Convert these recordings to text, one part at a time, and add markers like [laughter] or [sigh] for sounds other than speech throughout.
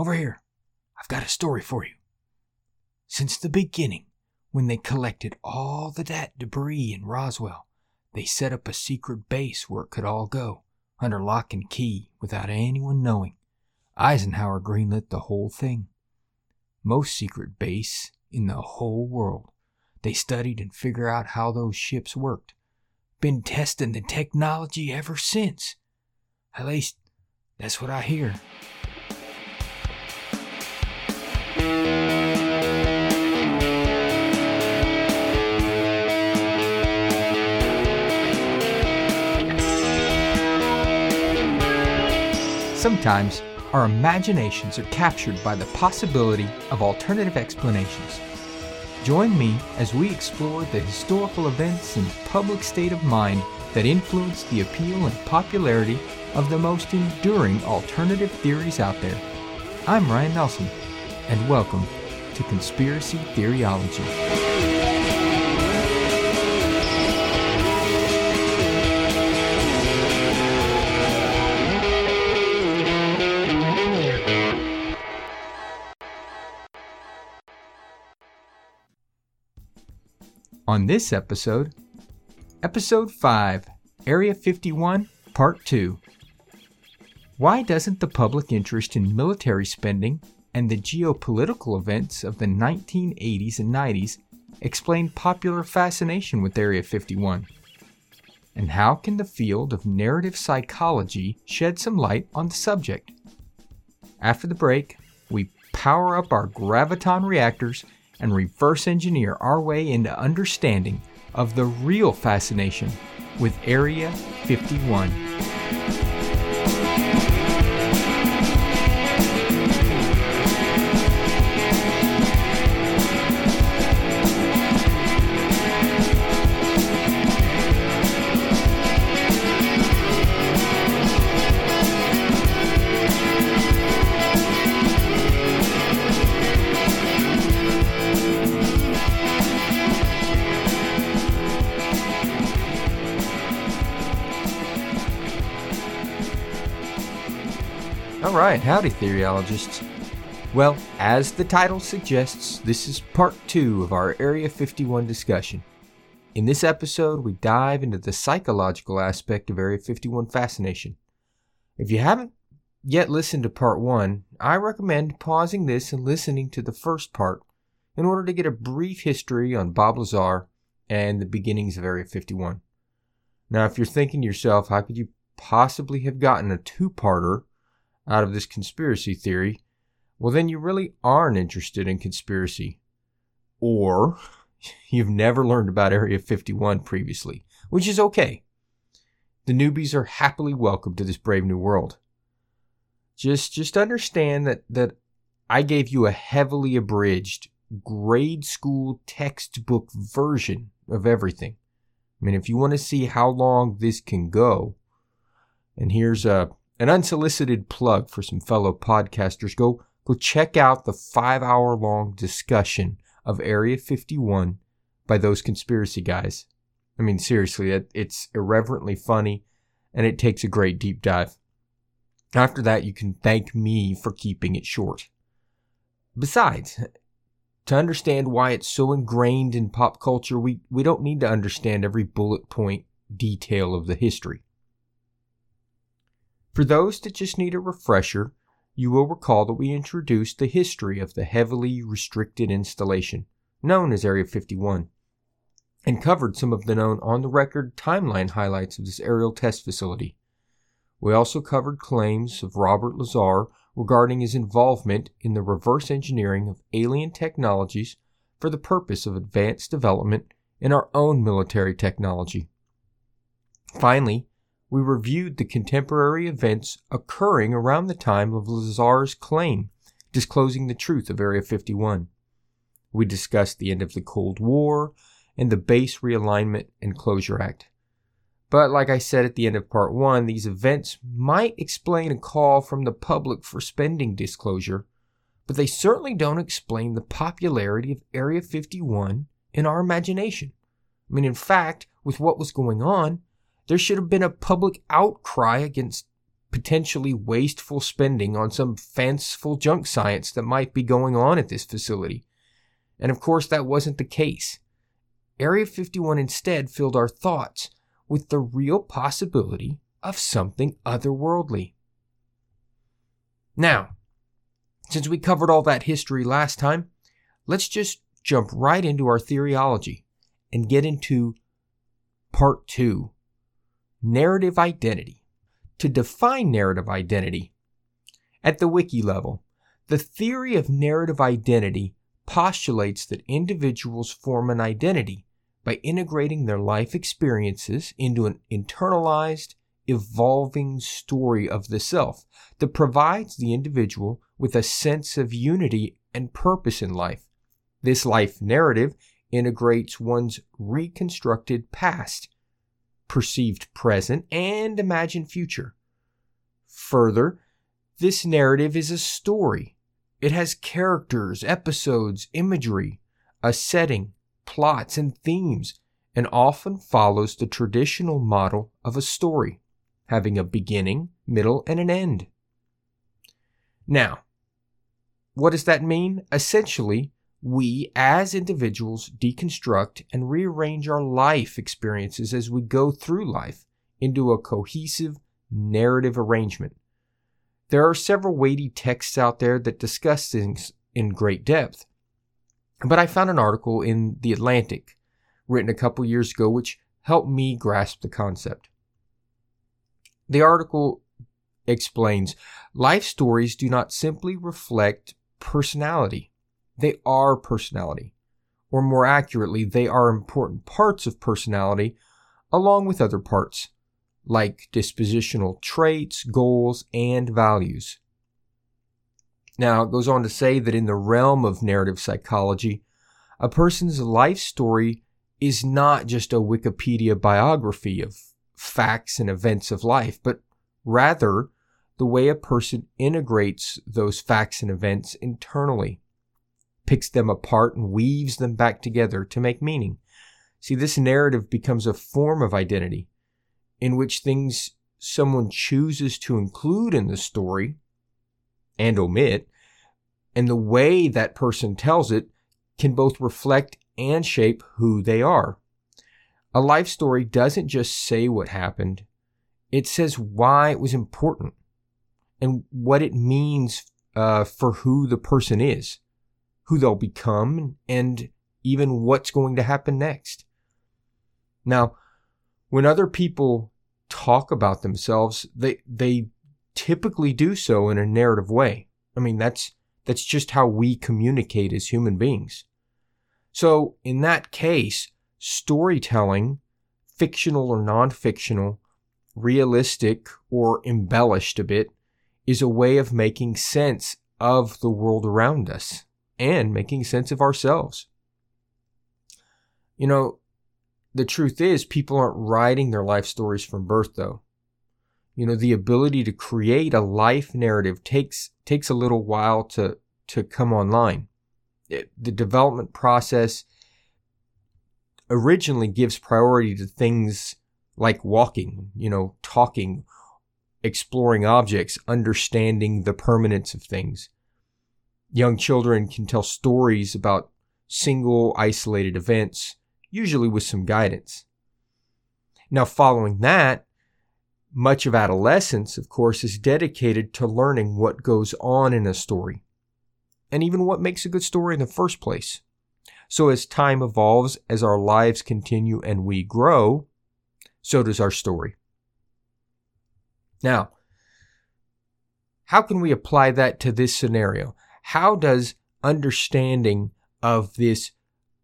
over here. I've got a story for you. Since the beginning, when they collected all the that debris in Roswell, they set up a secret base where it could all go, under lock and key, without anyone knowing. Eisenhower greenlit the whole thing. Most secret base in the whole world. They studied and figured out how those ships worked. Been testing the technology ever since. At least, that's what I hear. Sometimes our imaginations are captured by the possibility of alternative explanations. Join me as we explore the historical events and public state of mind that influence the appeal and popularity of the most enduring alternative theories out there. I'm Ryan Nelson, and welcome to Conspiracy Theoryology. On this episode, Episode 5, Area 51, Part 2. Why doesn't the public interest in military spending and the geopolitical events of the 1980s and 90s explain popular fascination with Area 51? And how can the field of narrative psychology shed some light on the subject? After the break, we power up our graviton reactors and reverse engineer our way into understanding of the real fascination with Area 51. Right, howdy, theoryologists. Well, as the title suggests, this is part two of our Area 51 discussion. In this episode, we dive into the psychological aspect of Area 51 fascination. If you haven't yet listened to part one, I recommend pausing this and listening to the first part in order to get a brief history on Bob Lazar and the beginnings of Area 51. Now, if you're thinking to yourself, how could you possibly have gotten a two parter out of this conspiracy theory, well, then you really aren't interested in conspiracy. Or [laughs] you've never learned about Area 51 previously, which is okay. The newbies are happily welcome to this brave new world. Just just understand that that I gave you a heavily abridged grade school textbook version of everything. I mean, if you want to see how long this can go, and here's a an unsolicited plug for some fellow podcasters. Go go check out the five hour long discussion of Area 51 by those conspiracy guys. I mean, seriously, it, it's irreverently funny and it takes a great deep dive. After that, you can thank me for keeping it short. Besides, to understand why it's so ingrained in pop culture, we, we don't need to understand every bullet point detail of the history. For those that just need a refresher, you will recall that we introduced the history of the heavily restricted installation, known as Area 51, and covered some of the known on the record timeline highlights of this aerial test facility. We also covered claims of Robert Lazar regarding his involvement in the reverse engineering of alien technologies for the purpose of advanced development in our own military technology. Finally, we reviewed the contemporary events occurring around the time of Lazar's claim disclosing the truth of Area 51. We discussed the end of the Cold War and the Base Realignment and Closure Act. But like I said at the end of part one, these events might explain a call from the public for spending disclosure, but they certainly don't explain the popularity of Area 51 in our imagination. I mean, in fact, with what was going on, there should have been a public outcry against potentially wasteful spending on some fanciful junk science that might be going on at this facility. And of course, that wasn't the case. Area 51 instead filled our thoughts with the real possibility of something otherworldly. Now, since we covered all that history last time, let's just jump right into our theoryology and get into part two narrative identity. To define narrative identity, at the wiki level, the theory of narrative identity postulates that individuals form an identity by integrating their life experiences into an internalized, evolving story of the self that provides the individual with a sense of unity and purpose in life. This life narrative integrates one's reconstructed past, perceived present, and imagined future. Further, this narrative is a story. It has characters, episodes, imagery, a setting, plots, and themes, and often follows the traditional model of a story, having a beginning, middle, and an end. Now, what does that mean? Essentially, we as individuals deconstruct and rearrange our life experiences as we go through life into a cohesive narrative arrangement. There are several weighty texts out there that discuss things in great depth, but I found an article in The Atlantic written a couple years ago which helped me grasp the concept. The article explains life stories do not simply reflect personality, they are personality. Or more accurately, they are important parts of personality along with other parts, like dispositional traits, goals, and values. Now, it goes on to say that in the realm of narrative psychology, a person's life story is not just a Wikipedia biography of facts and events of life, but rather the way a person integrates those facts and events internally, picks them apart, and weaves them back together to make meaning. See, this narrative becomes a form of identity in which things someone chooses to include in the story and omit and the way that person tells it can both reflect and shape who they are. A life story doesn't just say what happened, it says why it was important and what it means uh, for who the person is, who they'll become, and even what's going to happen next. Now, when other people talk about themselves, they they typically do so in a narrative way. I mean, that's that's just how we communicate as human beings. So, in that case, storytelling, fictional or non fictional, realistic or embellished a bit, is a way of making sense of the world around us and making sense of ourselves. You know, the truth is, people aren't writing their life stories from birth, though. You know, the ability to create a life narrative takes takes a little while to to come online. It, the development process originally gives priority to things like walking, you know, talking, exploring objects, understanding the permanence of things. Young children can tell stories about single isolated events, usually with some guidance. Now, following that, much of adolescence, of course, is dedicated to learning what goes on in a story and even what makes a good story in the first place. So, as time evolves, as our lives continue and we grow, so does our story. Now, how can we apply that to this scenario? How does understanding of this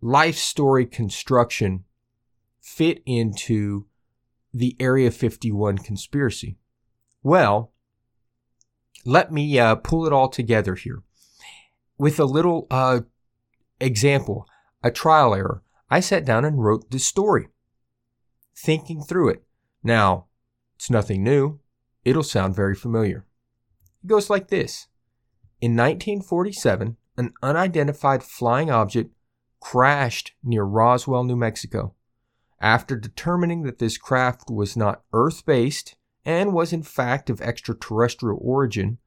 life story construction fit into the Area 51 conspiracy? Well, let me uh, pull it all together here. With a little uh, example, a trial error, I sat down and wrote this story, thinking through it. Now, it's nothing new. It'll sound very familiar. It goes like this In 1947, an unidentified flying object crashed near Roswell, New Mexico. After determining that this craft was not Earth based and was in fact of extraterrestrial origin,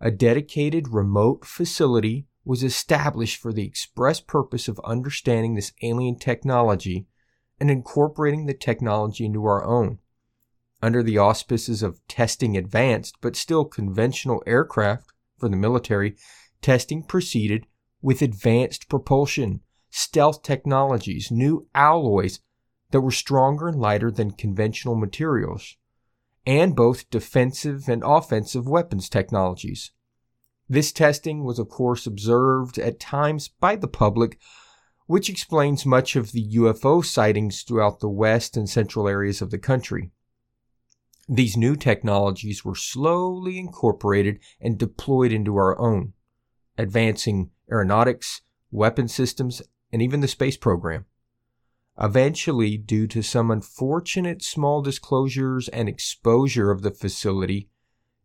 a dedicated remote facility was established for the express purpose of understanding this alien technology and incorporating the technology into our own. Under the auspices of testing advanced but still conventional aircraft for the military, testing proceeded with advanced propulsion, stealth technologies, new alloys that were stronger and lighter than conventional materials, and both defensive and offensive weapons technologies. This testing was, of course, observed at times by the public, which explains much of the UFO sightings throughout the west and central areas of the country. These new technologies were slowly incorporated and deployed into our own, advancing aeronautics, weapon systems, and even the space program. Eventually, due to some unfortunate small disclosures and exposure of the facility,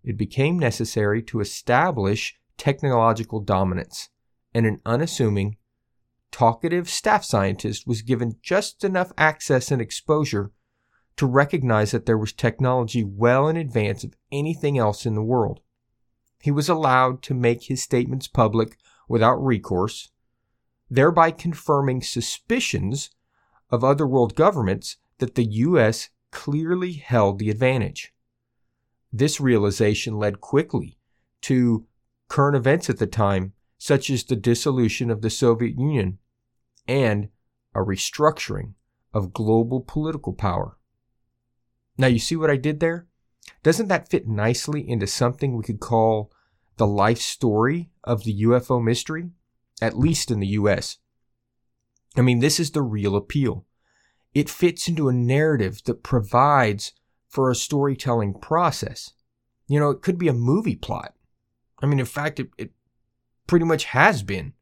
it became necessary to establish technological dominance, and an unassuming, talkative staff scientist was given just enough access and exposure to recognize that there was technology well in advance of anything else in the world. He was allowed to make his statements public without recourse, thereby confirming suspicions of other world governments that the U.S. clearly held the advantage. This realization led quickly to current events at the time, such as the dissolution of the Soviet Union and a restructuring of global political power. Now, you see what I did there? Doesn't that fit nicely into something we could call the life story of the UFO mystery? At least in the US. I mean, this is the real appeal. It fits into a narrative that provides for a storytelling process. You know, it could be a movie plot. I mean, in fact, it, it pretty much has been.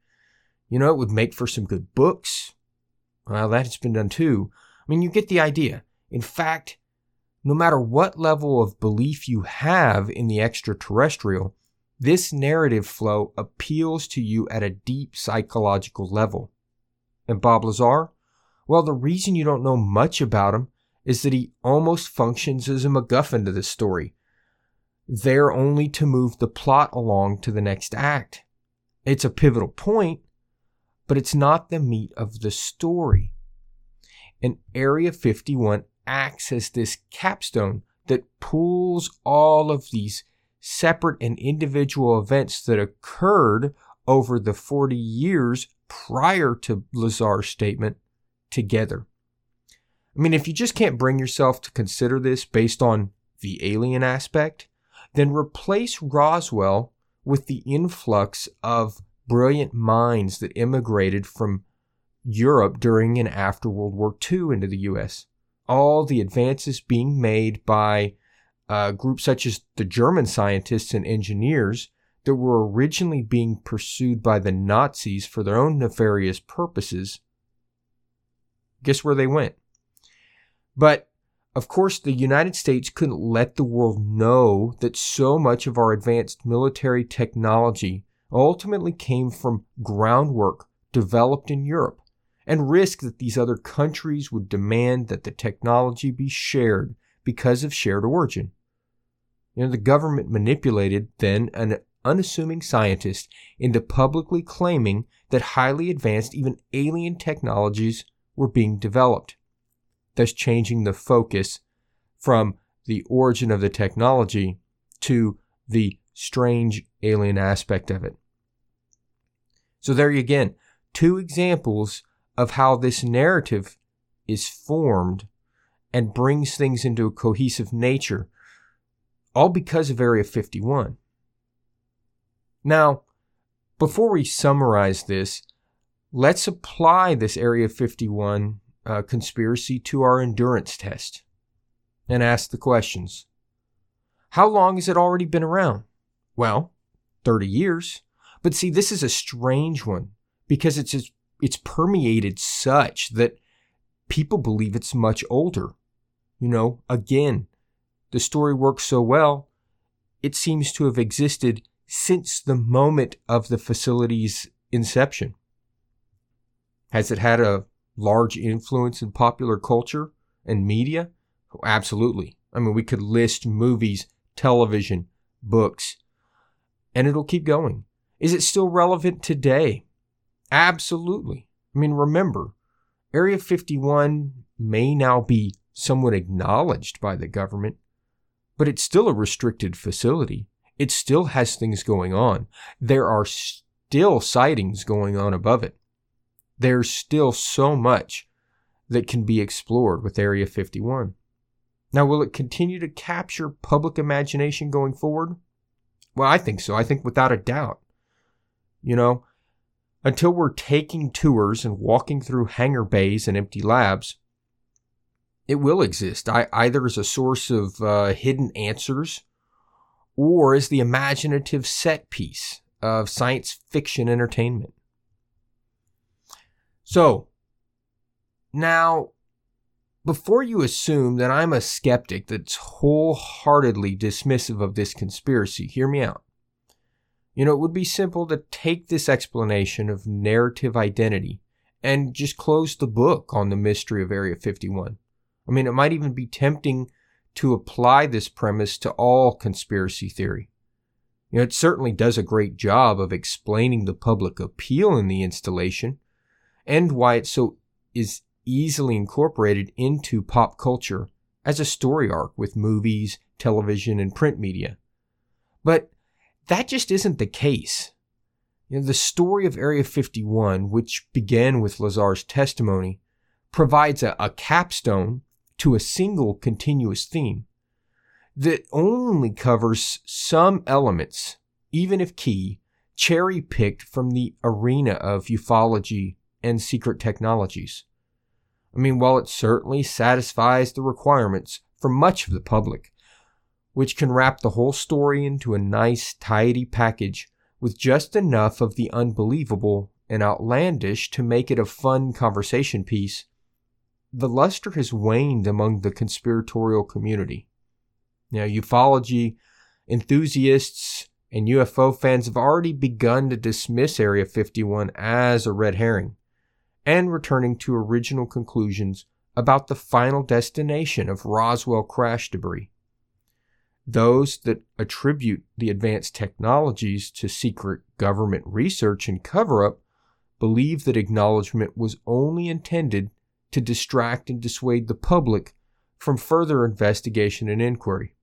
You know, it would make for some good books. Well, that's been done too. I mean, you get the idea. In fact, no matter what level of belief you have in the extraterrestrial, this narrative flow appeals to you at a deep psychological level. And Bob Lazar? Well, the reason you don't know much about him is that he almost functions as a MacGuffin to the story, there only to move the plot along to the next act. It's a pivotal point, but it's not the meat of the story. And Area 51 acts as this capstone that pulls all of these separate and individual events that occurred over the 40 years prior to Lazar's statement together. I mean, if you just can't bring yourself to consider this based on the alien aspect, then replace Roswell with the influx of brilliant minds that immigrated from Europe during and after World War II into the US. All the advances being made by uh, groups such as the German scientists and engineers that were originally being pursued by the Nazis for their own nefarious purposes. Guess where they went? But of course, the United States couldn't let the world know that so much of our advanced military technology ultimately came from groundwork developed in Europe and risk that these other countries would demand that the technology be shared because of shared origin. You know, the government manipulated then an unassuming scientist into publicly claiming that highly advanced, even alien technologies were being developed, thus changing the focus from the origin of the technology to the strange alien aspect of it. So, there you again, two examples of how this narrative is formed and brings things into a cohesive nature, all because of Area 51. Now, before we summarize this, let's apply this Area 51 uh, conspiracy to our endurance test and ask the questions. How long has it already been around? Well, 30 years. But see, this is a strange one because it's it's permeated such that people believe it's much older. You know, again, the story works so well, it seems to have existed since the moment of the facility's inception. Has it had a large influence in popular culture and media? Oh, absolutely. I mean, we could list movies, television, books, and it'll keep going. Is it still relevant today? Absolutely. I mean, remember, Area 51 may now be somewhat acknowledged by the government, but it's still a restricted facility. It still has things going on. There are still sightings going on above it. There's still so much that can be explored with Area 51. Now, will it continue to capture public imagination going forward? Well, I think so. I think without a doubt. You know, until we're taking tours and walking through hangar bays and empty labs, it will exist I, either as a source of uh, hidden answers or as the imaginative set piece of science fiction entertainment. So, now, before you assume that I'm a skeptic that's wholeheartedly dismissive of this conspiracy, hear me out. You know, it would be simple to take this explanation of narrative identity and just close the book on the mystery of Area 51. I mean, it might even be tempting to apply this premise to all conspiracy theory. You know, it certainly does a great job of explaining the public appeal in the installation and why it so is easily incorporated into pop culture as a story arc with movies, television, and print media. But that just isn't the case. You know, the story of Area 51, which began with Lazar's testimony, provides a, a capstone to a single continuous theme that only covers some elements, even if key, cherry picked from the arena of ufology and secret technologies. I mean, while it certainly satisfies the requirements for much of the public, which can wrap the whole story into a nice, tidy package with just enough of the unbelievable and outlandish to make it a fun conversation piece, the luster has waned among the conspiratorial community. Now, ufology enthusiasts and UFO fans have already begun to dismiss Area 51 as a red herring and returning to original conclusions about the final destination of Roswell crash debris. Those that attribute the advanced technologies to secret government research and cover up believe that acknowledgement was only intended to distract and dissuade the public from further investigation and inquiry.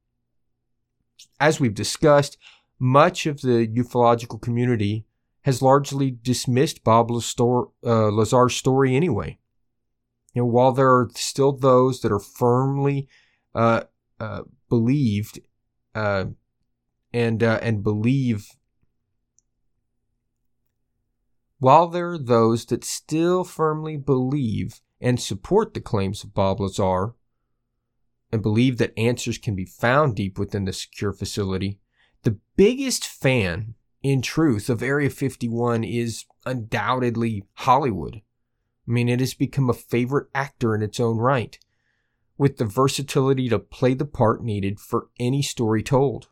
As we've discussed, much of the ufological community has largely dismissed Bob uh, Lazar's story anyway. You know, while there are still those that are firmly uh, uh, believed uh, and uh, and believe, while there are those that still firmly believe and support the claims of Bob Lazar and believe that answers can be found deep within the secure facility, the biggest fan, in truth, of Area 51 is undoubtedly Hollywood. I mean, it has become a favorite actor in its own right, with the versatility to play the part needed for any story told.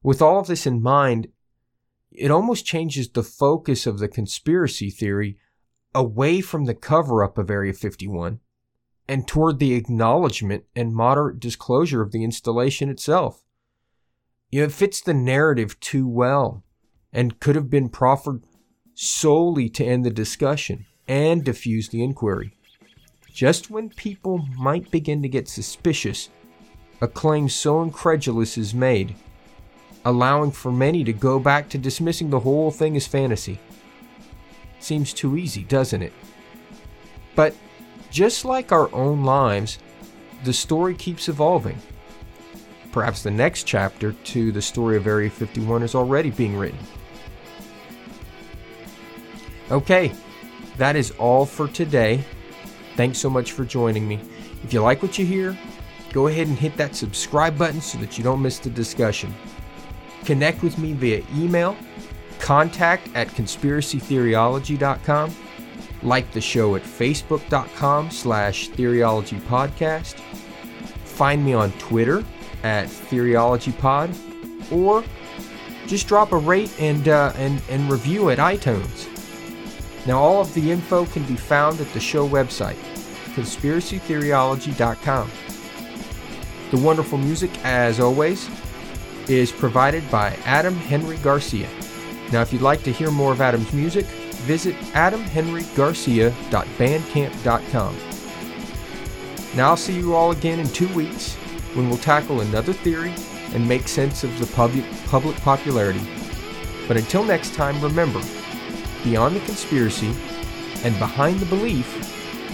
With all of this in mind, it almost changes the focus of the conspiracy theory away from the cover up of Area 51 and toward the acknowledgement and moderate disclosure of the installation itself. You know, it fits the narrative too well and could have been proffered solely to end the discussion and diffuse the inquiry. Just when people might begin to get suspicious, a claim so incredulous is made, allowing for many to go back to dismissing the whole thing as fantasy. Seems too easy, doesn't it? But just like our own lives, the story keeps evolving. Perhaps the next chapter to the story of Area 51 is already being written. Okay, that is all for today. Thanks so much for joining me. If you like what you hear, go ahead and hit that subscribe button so that you don't miss the discussion. Connect with me via email contact at conspiracytheoryology.com, like the show at facebook.com slash theoryologypodcast, find me on Twitter at theoryologypod, or just drop a rate and, uh, and, and review at iTunes. Now, all of the info can be found at the show website, conspiracytheoryology.com. The wonderful music, as always, is provided by Adam Henry Garcia. Now, if you'd like to hear more of Adam's music, visit adamhenrygarcia.bandcamp.com. Now, I'll see you all again in two weeks when we'll tackle another theory and make sense of the public, public popularity. But until next time, remember beyond the conspiracy and behind the belief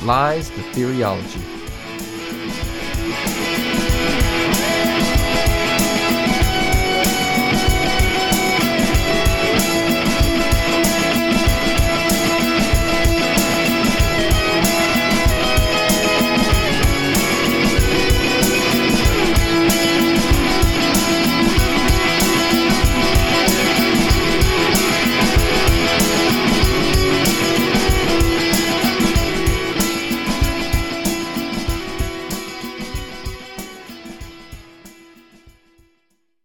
lies the theoryology.